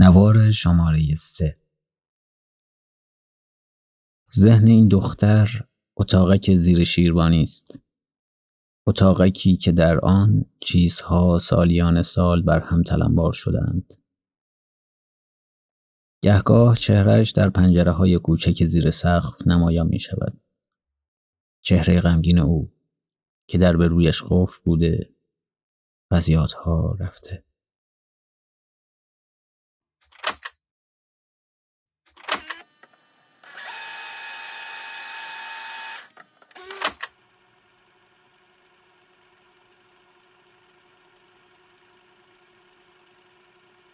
نوار شماره سه ذهن این دختر اتاقک زیر شیروانی است. اتاقکی که در آن چیزها سالیان سال بر هم تلمبار شدند. گهگاه چهرهش در پنجره های کوچک زیر سقف نمایان می شود. چهره غمگین او که در به رویش قفل بوده و زیادها رفته.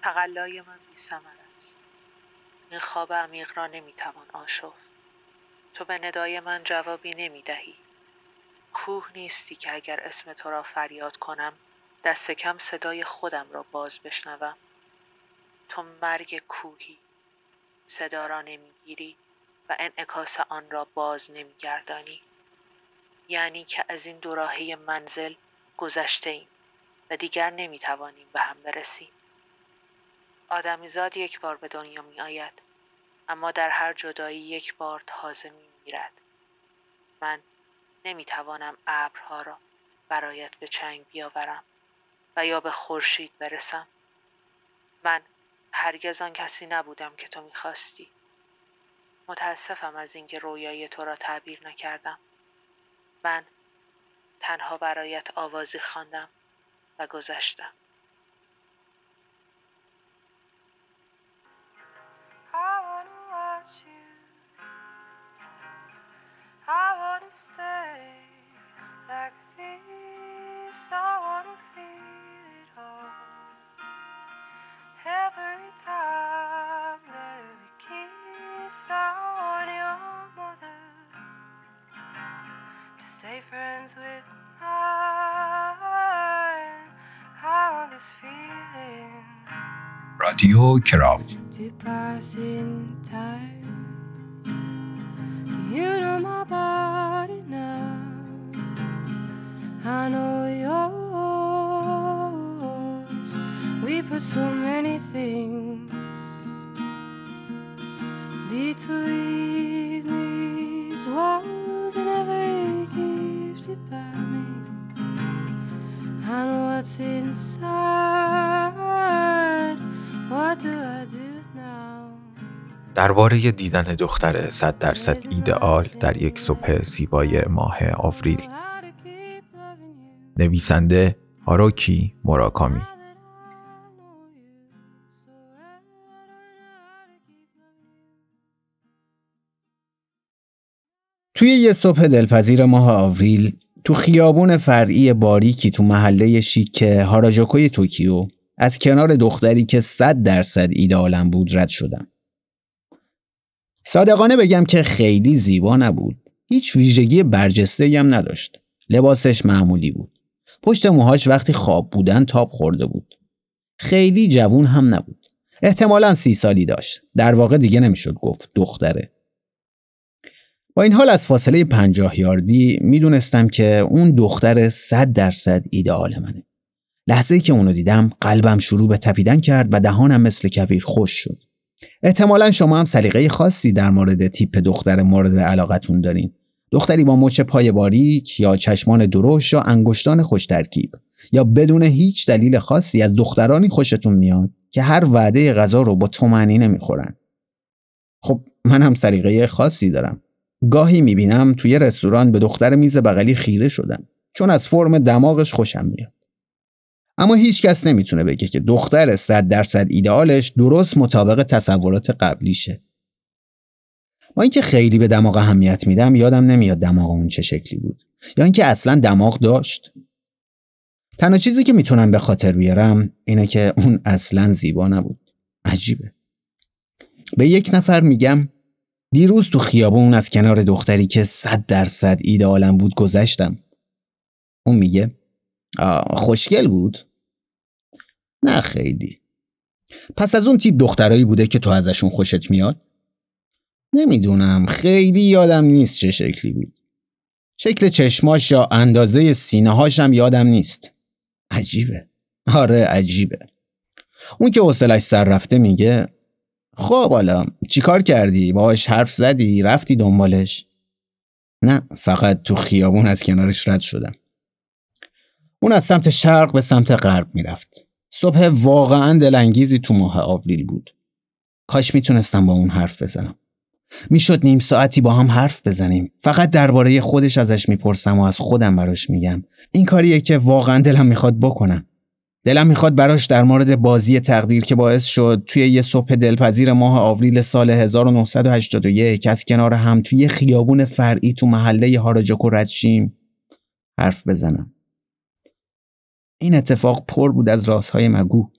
تقلای من بی است. این خواب عمیق را نمی‌توان آشفت. تو به ندای من جوابی نمی‌دهی. کوه نیستی که اگر اسم تو را فریاد کنم دست کم صدای خودم را باز بشنوم. تو مرگ کوهی. صدا را نمی‌گیری و انعکاس آن را باز نمیگردانی. یعنی که از این دوراهی منزل گذشته ایم و دیگر نمی‌توانیم به هم برسیم. آدمیزاد یک بار به دنیا می آید اما در هر جدایی یک بار تازه می میرد. من نمی توانم ابرها را برایت به چنگ بیاورم و یا به خورشید برسم. من هرگز آن کسی نبودم که تو می‌خواستی. متاسفم از اینکه رویای تو را تعبیر نکردم. من تنها برایت آوازی خواندم و گذشتم. رادیو کراب so many things between these walls and every gift you buy me. I know what's inside. درباره دیدن دختر صد درصد ایدئال در یک صبح زیبای ماه آوریل. نویسنده هاروکی موراکامی. توی یه صبح دلپذیر ماه آوریل تو خیابون فرعی باریکی تو محله شیک هاراجوکوی توکیو از کنار دختری که صد درصد ایدالم بود رد شدم. صادقانه بگم که خیلی زیبا نبود. هیچ ویژگی برجسته هم نداشت. لباسش معمولی بود. پشت موهاش وقتی خواب بودن تاب خورده بود. خیلی جوون هم نبود. احتمالا سی سالی داشت. در واقع دیگه نمی‌شد گفت دختره. با این حال از فاصله پنجاه یاردی می‌دونستم که اون دختر صد درصد ایدئال منه. لحظه که اونو دیدم قلبم شروع به تپیدن کرد و دهانم مثل کویر خوش شد. احتمالا شما هم سلیقه خاصی در مورد تیپ دختر مورد علاقتون دارین. دختری با مچ پای باریک یا چشمان درشت یا انگشتان خوش ترکیب یا بدون هیچ دلیل خاصی از دخترانی خوشتون میاد که هر وعده غذا رو با تومنی نمی‌خورن. خب من هم سلیقه خاصی دارم. گاهی می‌بینم توی رستوران به دختر میز بغلی خیره شدم چون از فرم دماغش خوشم میاد. اما هیچ کس نمی‌تونه بگه که دختر صد درصد ایدئالش درست مطابق تصورات قبلیشه. با اینکه خیلی به دماغ اهمیت میدم یادم نمیاد دماغ اون چه شکلی بود یا اینکه اصلا دماغ داشت. تنها چیزی که می‌تونم به خاطر بیارم اینه که اون اصلا زیبا نبود. عجیبه. به یک نفر میگم دیروز تو خیابون از کنار دختری که صد درصد ایدئالم بود گذشتم. اون میگه خوشگل بود؟ نه خیلی. پس از اون تیپ دخترایی بوده که تو ازشون خوشت میاد؟ نمی‌دونم خیلی یادم نیست چه شکلی بود. شکل چشماش یا اندازه سینه هاشم یادم نیست. عجیبه. آره عجیبه. اون که حوصلش سر رفته میگه خب حالا چیکار کردی باهاش حرف زدی رفتی دنبالش نه فقط تو خیابون از کنارش رد شدم اون از سمت شرق به سمت غرب می‌رفت. صبح واقعا دلانگیزی تو ماه آوریل بود. کاش می‌تونستم با اون حرف بزنم. می‌شد نیم ساعتی با هم حرف بزنیم. فقط درباره خودش ازش می‌پرسم و از خودم براش میگم. این کاریه که واقعا دلم می‌خواد بکنم. دلم می‌خواد براش در مورد بازی تقدیر که باعث شد توی یه صبح دلپذیر ماه آوریل سال 1981 از کنار هم توی خیابون فرعی تو محله هاراجاکو رد شیم حرف بزنم. این اتفاق پر بود از رازهای مگو.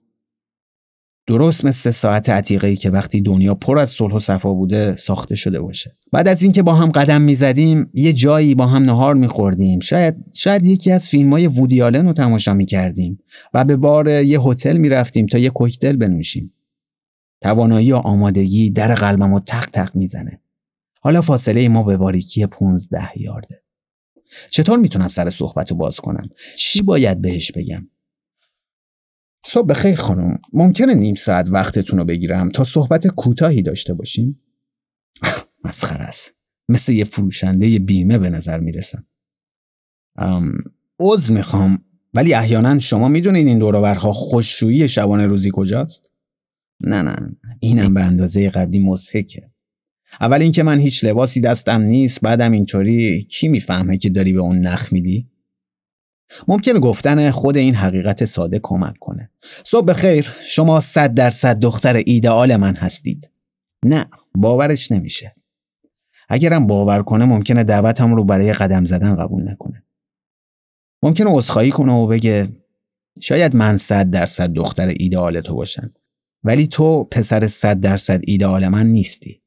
درست مثل ساعت عتیقه که وقتی دنیا پر از صلح و صفا بوده ساخته شده باشه. بعد از اینکه با هم قدم می‌زدیم یه جایی با هم نهار میخوردیم. شاید شاید یکی از فیلم های وودیالن رو تماشا می‌کردیم و به بار یه هتل می‌رفتیم تا یه کوکتل بنوشیم. توانایی و آمادگی در قلبم رو تق تق می‌زنه. حالا فاصله ما به باریکی 15 یارده. چطور می‌تونم سر صحبت باز کنم؟ چی باید بهش بگم؟ صبح بخیر خانم. ممکنه نیم ساعت وقتتون رو بگیرم تا صحبت کوتاهی داشته باشیم؟ مسخر است. مثل یه فروشنده بیمه به نظر می‌رسم. عوض می‌خوام. ولی احیانا شما می‌دونید این دوروبرها خوششویی شبانه روزی کجاست؟ نه نه اینم به اندازه قبلی مضحکه اول اینکه من هیچ لباسی دستم نیست بعدم اینطوری کی می‌فهمه که داری به اون نخ میدی؟ ممکنه گفتن خود این حقیقت ساده کمک کنه. صبح خیر شما صد درصد دختر ایدئال من هستید. نه باورش نمیشه. اگرم باور کنه ممکنه دعوتم رو برای قدم زدن قبول نکنه. ممکنه عذرخواهی کنه و بگه شاید من صد درصد دختر ایدئال تو باشم ولی تو پسر صد درصد ایدئال من نیستی.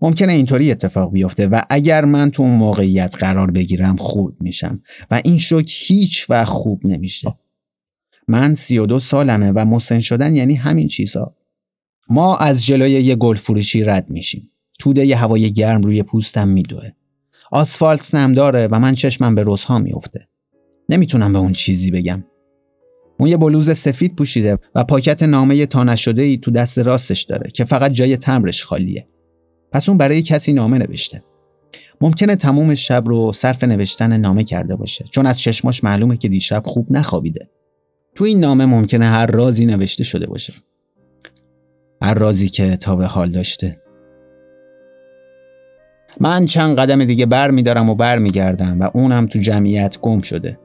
ممکنه اینطوری اتفاق بیفته و اگر من تو اون موقعیت قرار بگیرم خورد میشم و این شوک هیچ و خوب نمیشه. من سی و دو سالمه و مسن شدن یعنی همین چیزا. ما از جلوی یه گل فروشی رد میشیم. توده یه هوای گرم روی پوستم میدوه. آسفالت نم داره و من چشمم به روزها میفته. نمی‌تونم به اون چیزی بگم. اون یه بلوز سفید پوشیده و پاکت نامه تا نشده ای تو دست راستش داره که فقط جای تمرش خالیه. پس اون برای کسی نامه نوشته. ممکنه تموم شب رو صرف نوشتن نامه کرده باشه چون از چشماش معلومه که دیشب خوب نخوابیده. تو این نامه ممکنه هر رازی نوشته شده باشه. هر رازی که تا به حال داشته. من چند قدم دیگه بر میدارم و بر میگردم و اونم تو جمعیت گم شده.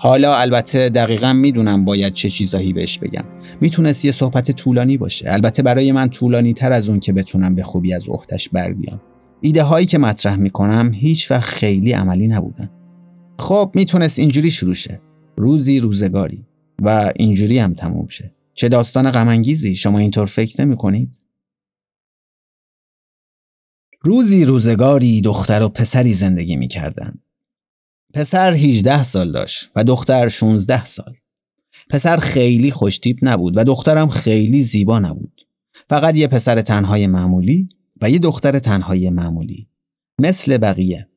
حالا البته دقیقا می‌دونم باید چه چیزایی بهش بگم. می‌تونست یه صحبت طولانی باشه. البته برای من طولانی تر از اون که بتونم به خوبی از اختش بر بیام. ایده هایی که مطرح می‌کنم هیچ وقت خیلی عملی نبودن. خب می‌تونست اینجوری شروع شه. روزی روزگاری. و اینجوری هم تموم شه. چه داستان غمانگیزی. شما اینطور فکر نمی کنید؟ روزی روزگاری دختر و پسری زندگی می‌کردند پسر 18 سال داشت و دختر 16 سال. پسر خیلی خوشتیپ نبود و دخترم خیلی زیبا نبود. فقط یه پسر تنهای معمولی و یه دختر تنهای معمولی. مثل بقیه.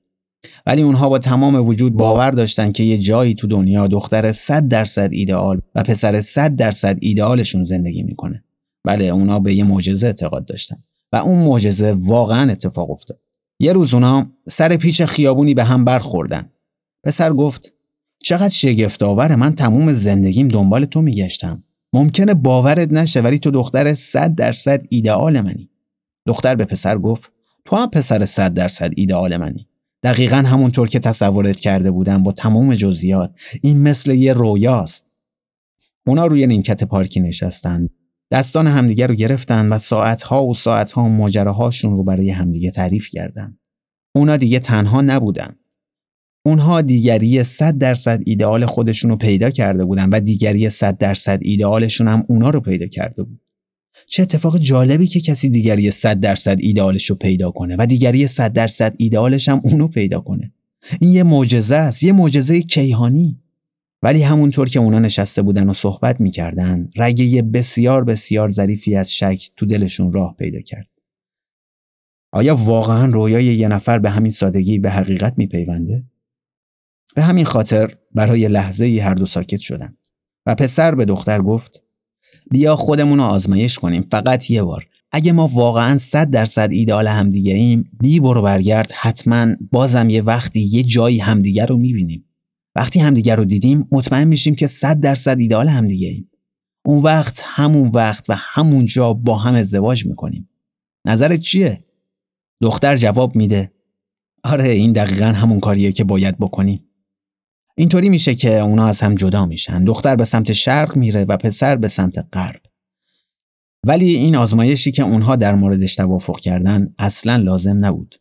ولی اونها با تمام وجود باور داشتن که یه جایی تو دنیا دختر 100 درصد ایدئال و پسر 100 درصد ایدئالشون زندگی می‌کنه. بله اونا به یه معجزه اعتقاد داشتن و اون معجزه واقعا اتفاق افتاد. یه روز اونا سر پیچ خیابونی به هم برخوردن پسر گفت چقدر شگفت آوره من تموم زندگیم دنبال تو میگشتم. ممکنه باورت نشه ولی تو دختر صد درصد ایدئال منی. دختر به پسر گفت تو هم پسر صد درصد ایدئال منی. دقیقا همونطور که تصورت کرده بودم با تمام جزئیات این مثل یه رویاست. اونا روی نیمکت پارکی نشستند. دستان همدیگه رو گرفتن و ساعتها و ساعتها ماجراهاشون رو برای همدیگه تعریف کردن اونا دیگه تنها نبودن. اونها دیگری صد درصد ایدئال خودشون رو پیدا کرده بودن و دیگری صد درصد ایدئالشون هم اونا رو پیدا کرده بود. چه اتفاق جالبی که کسی دیگری صد درصد ایدئالش رو پیدا کنه و دیگری صد درصد ایدئالش هم اونو پیدا کنه. این یه معجزه است یه معجزه کیهانی. ولی همونطور که اونا نشسته بودن و صحبت می‌کردن رگه بسیار بسیار ظریفی از شک تو دلشون راه پیدا کرد. آیا واقعا رویای یه نفر به همین سادگی به حقیقت میپیونده؟ به همین خاطر برای لحظه ای هر دو ساکت شدن و پسر به دختر گفت بیا خودمون رو آزمایش کنیم فقط یه بار. اگه ما واقعا صد درصد ایدال همدیگه ایم بی برو برگرد حتما بازم یه وقتی یه جایی همدیگه رو می‌بینیم. وقتی همدیگه رو دیدیم مطمئن میشیم که صد درصد ایدال همدیگه ایم. اون وقت همون وقت و همون جا با هم ازدواج می‌کنیم. نظرت چیه؟ دختر جواب میده آره این دقیقا همون کاریه که باید بکنیم. اینطوری میشه که اونا از هم جدا میشن. دختر به سمت شرق میره و پسر به سمت غرب. ولی این آزمایشی که اونها در موردش توافق کردن اصلا لازم نبود.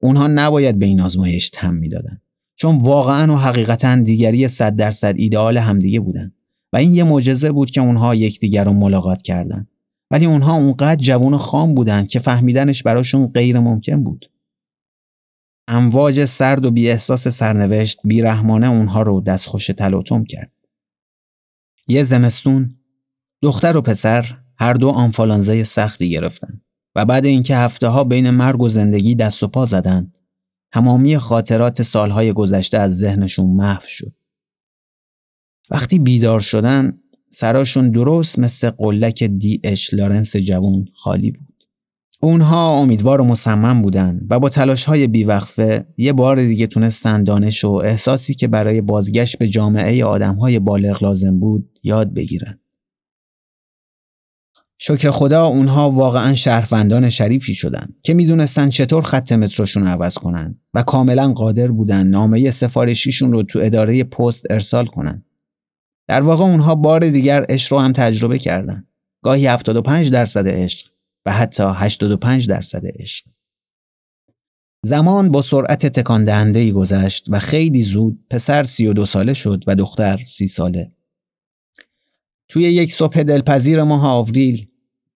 اونها نباید به این آزمایش تم می‌دادن. چون واقعا و حقیقتا دیگری صد درصد ایدئال همدیگه بودن. و این یه معجزه بود که اونها یکدیگر رو ملاقات کردن. ولی اونها اونقدر جوون خام بودن که فهمیدنش براشون غیر ممکن بود. امواج سرد و بی احساس سرنوشت بیرحمانه اونها رو دستخوش تلاطم کرد. یه زمستون دختر و پسر هر دو آنفالانزای سختی گرفتن و بعد اینکه هفته ها بین مرگ و زندگی دست و پا زدن تمامی خاطرات سالهای گذشته از ذهنشون محو شد. وقتی بیدار شدن سراشون درست مثل قلک دی اش لارنس جوون خالی بود. اونها امیدوار و مصمم بودن و با تلاش های بیوقفه یه بار دیگه تونستن دانش و احساسی که برای بازگشت به جامعه آدم های بالغ لازم بود یاد بگیرن. شکر خدا اونها واقعا شهروندان شریفی شدن که می‌دونستن چطور خط متروشون عوض کنن و کاملا قادر بودن نامه سفارشیشون رو تو اداره پست ارسال کنن. در واقع اونها بار دیگر عشق رو هم تجربه کردن. گاهی 75 درصد عشق و حتی 85 درصد عشق. زمان با سرعت تکان دهنده گذشت و خیلی زود پسر 32 ساله شد و دختر 30 ساله. توی یک صبح دلپذیر ماه آوریل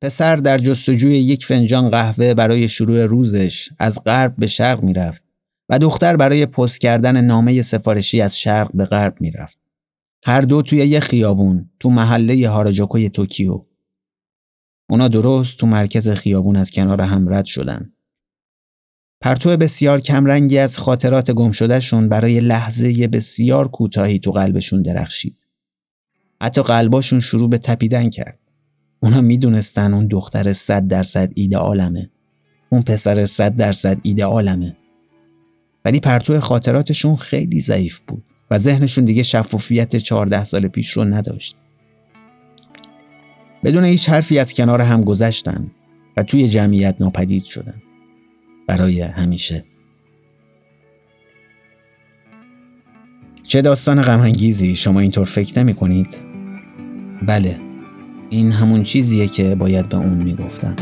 پسر در جستجوی یک فنجان قهوه برای شروع روزش از غرب به شرق می‌رفت و دختر برای پست کردن نامه سفارشی از شرق به غرب می‌رفت. هر دو توی یک خیابون تو محله هاراجوکوی توکیو اونا درست تو مرکز خیابون از کنار هم رد شدن. پرتو بسیار کمرنگی از خاطرات گم شدهشون برای لحظه بسیار کوتاهی تو قلبشون درخشید. حتی قلباشون شروع به تپیدن کرد. اونا می‌دونستن اون دختر صد درصد ایده عالمه. اون پسر صد درصد ایده عالمه. ولی پرتو خاطراتشون خیلی ضعیف بود و ذهنشون دیگه شفافیت چهارده سال پیش رو نداشت. بدون هیچ حرفی از کنار هم گذشتن و توی جمعیت ناپدید شدن. برای همیشه. چه داستان غمانگیزی شما اینطور فکر نمی کنید؟ بله این همون چیزیه که باید به اون می‌گفتم.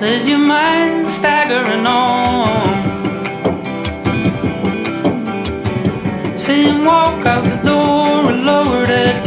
there's your mind staggering on. See him walk out the door and lower it